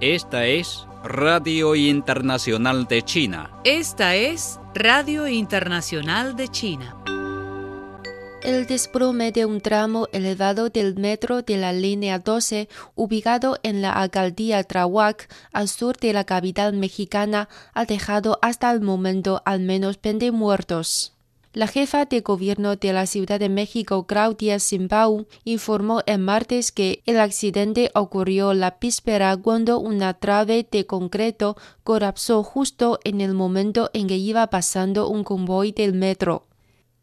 Esta es Radio Internacional de China. Esta es Radio Internacional de China. El desplome de un tramo elevado del metro de la línea 12, ubicado en la alcaldía Trawak, al sur de la capital mexicana, ha dejado hasta el momento al menos 20 muertos. La jefa de gobierno de la Ciudad de México, Claudia Sheinbaum, informó el martes que el accidente ocurrió la víspera cuando una trave de concreto colapsó justo en el momento en que iba pasando un convoy del metro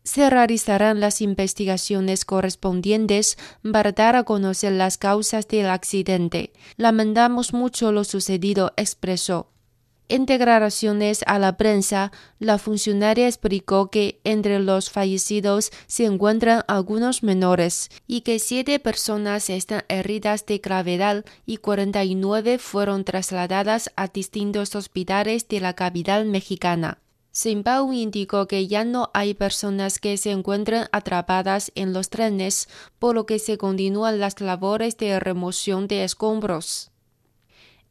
se realizarán las investigaciones correspondientes para dar a conocer las causas del accidente. Lamentamos mucho lo sucedido, expresó. En declaraciones a la prensa, la funcionaria explicó que entre los fallecidos se encuentran algunos menores y que siete personas están heridas de gravedad y 49 fueron trasladadas a distintos hospitales de la capital mexicana. Sheinbaum indicó que ya no hay personas que se encuentren atrapadas en los trenes, por lo que se continúan las labores de remoción de escombros.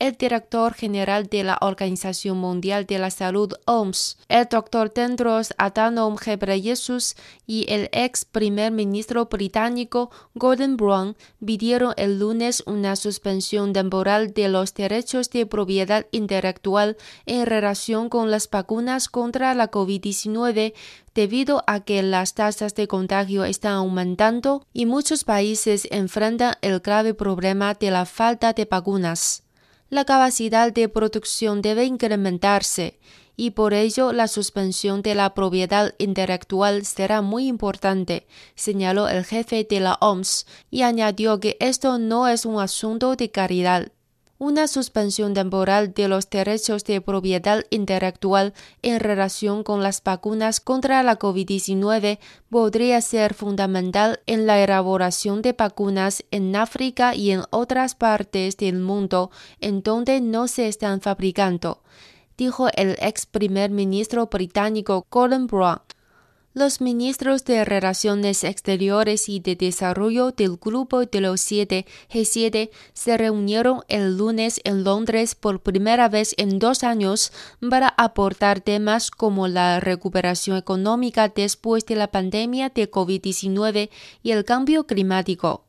El director general de la Organización Mundial de la Salud, OMS, el doctor Tendros Adhanom Ghebreyesus y el ex primer ministro británico Gordon Brown pidieron el lunes una suspensión temporal de los derechos de propiedad intelectual en relación con las vacunas contra la COVID-19 debido a que las tasas de contagio están aumentando y muchos países enfrentan el grave problema de la falta de vacunas la capacidad de producción debe incrementarse y por ello la suspensión de la propiedad intelectual será muy importante, señaló el jefe de la OMS y añadió que esto no es un asunto de caridad. Una suspensión temporal de los derechos de propiedad intelectual en relación con las vacunas contra la COVID-19 podría ser fundamental en la elaboración de vacunas en África y en otras partes del mundo en donde no se están fabricando, dijo el ex primer ministro británico Colin Brown. Los ministros de Relaciones Exteriores y de Desarrollo del Grupo de los Siete G7 se reunieron el lunes en Londres por primera vez en dos años para aportar temas como la recuperación económica después de la pandemia de COVID-19 y el cambio climático.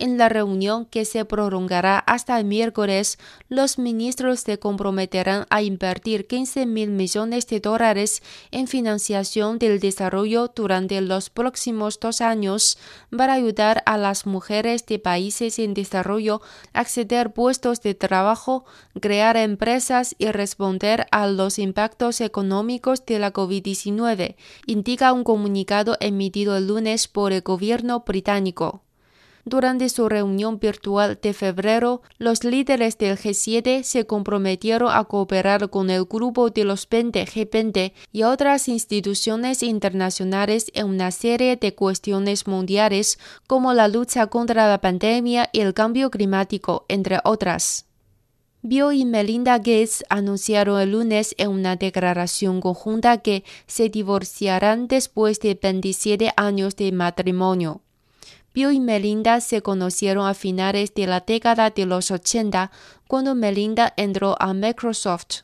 En la reunión que se prolongará hasta el miércoles, los ministros se comprometerán a invertir 15 mil millones de dólares en financiación del desarrollo durante los próximos dos años para ayudar a las mujeres de países en desarrollo a acceder puestos de trabajo, crear empresas y responder a los impactos económicos de la COVID-19, indica un comunicado emitido el lunes por el gobierno británico. Durante su reunión virtual de febrero, los líderes del G7 se comprometieron a cooperar con el grupo de los 20 G20 y otras instituciones internacionales en una serie de cuestiones mundiales como la lucha contra la pandemia y el cambio climático, entre otras. Bill y Melinda Gates anunciaron el lunes en una declaración conjunta que se divorciarán después de 27 años de matrimonio. Bill y Melinda se conocieron a finales de la década de los 80, cuando Melinda entró a Microsoft.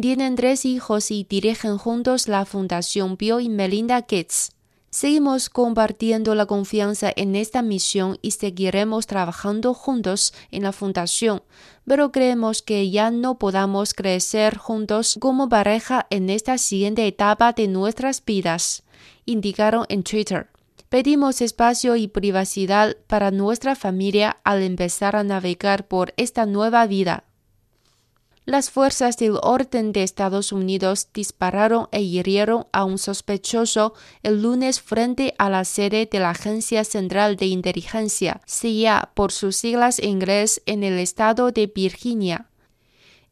Tienen tres hijos y dirigen juntos la Fundación Bill y Melinda Gates. Seguimos compartiendo la confianza en esta misión y seguiremos trabajando juntos en la fundación, pero creemos que ya no podamos crecer juntos como pareja en esta siguiente etapa de nuestras vidas, indicaron en Twitter. Pedimos espacio y privacidad para nuestra familia al empezar a navegar por esta nueva vida. Las fuerzas del orden de Estados Unidos dispararon e hirieron a un sospechoso el lunes frente a la sede de la Agencia Central de Inteligencia, CIA por sus siglas en inglés, en el estado de Virginia.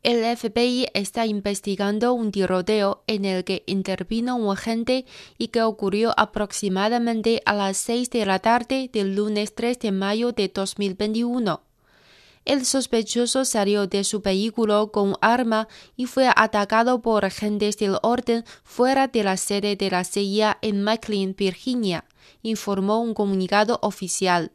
El FBI está investigando un tiroteo en el que intervino un agente y que ocurrió aproximadamente a las 6 de la tarde del lunes 3 de mayo de 2021. El sospechoso salió de su vehículo con arma y fue atacado por agentes del orden fuera de la sede de la CIA en McLean, Virginia, informó un comunicado oficial.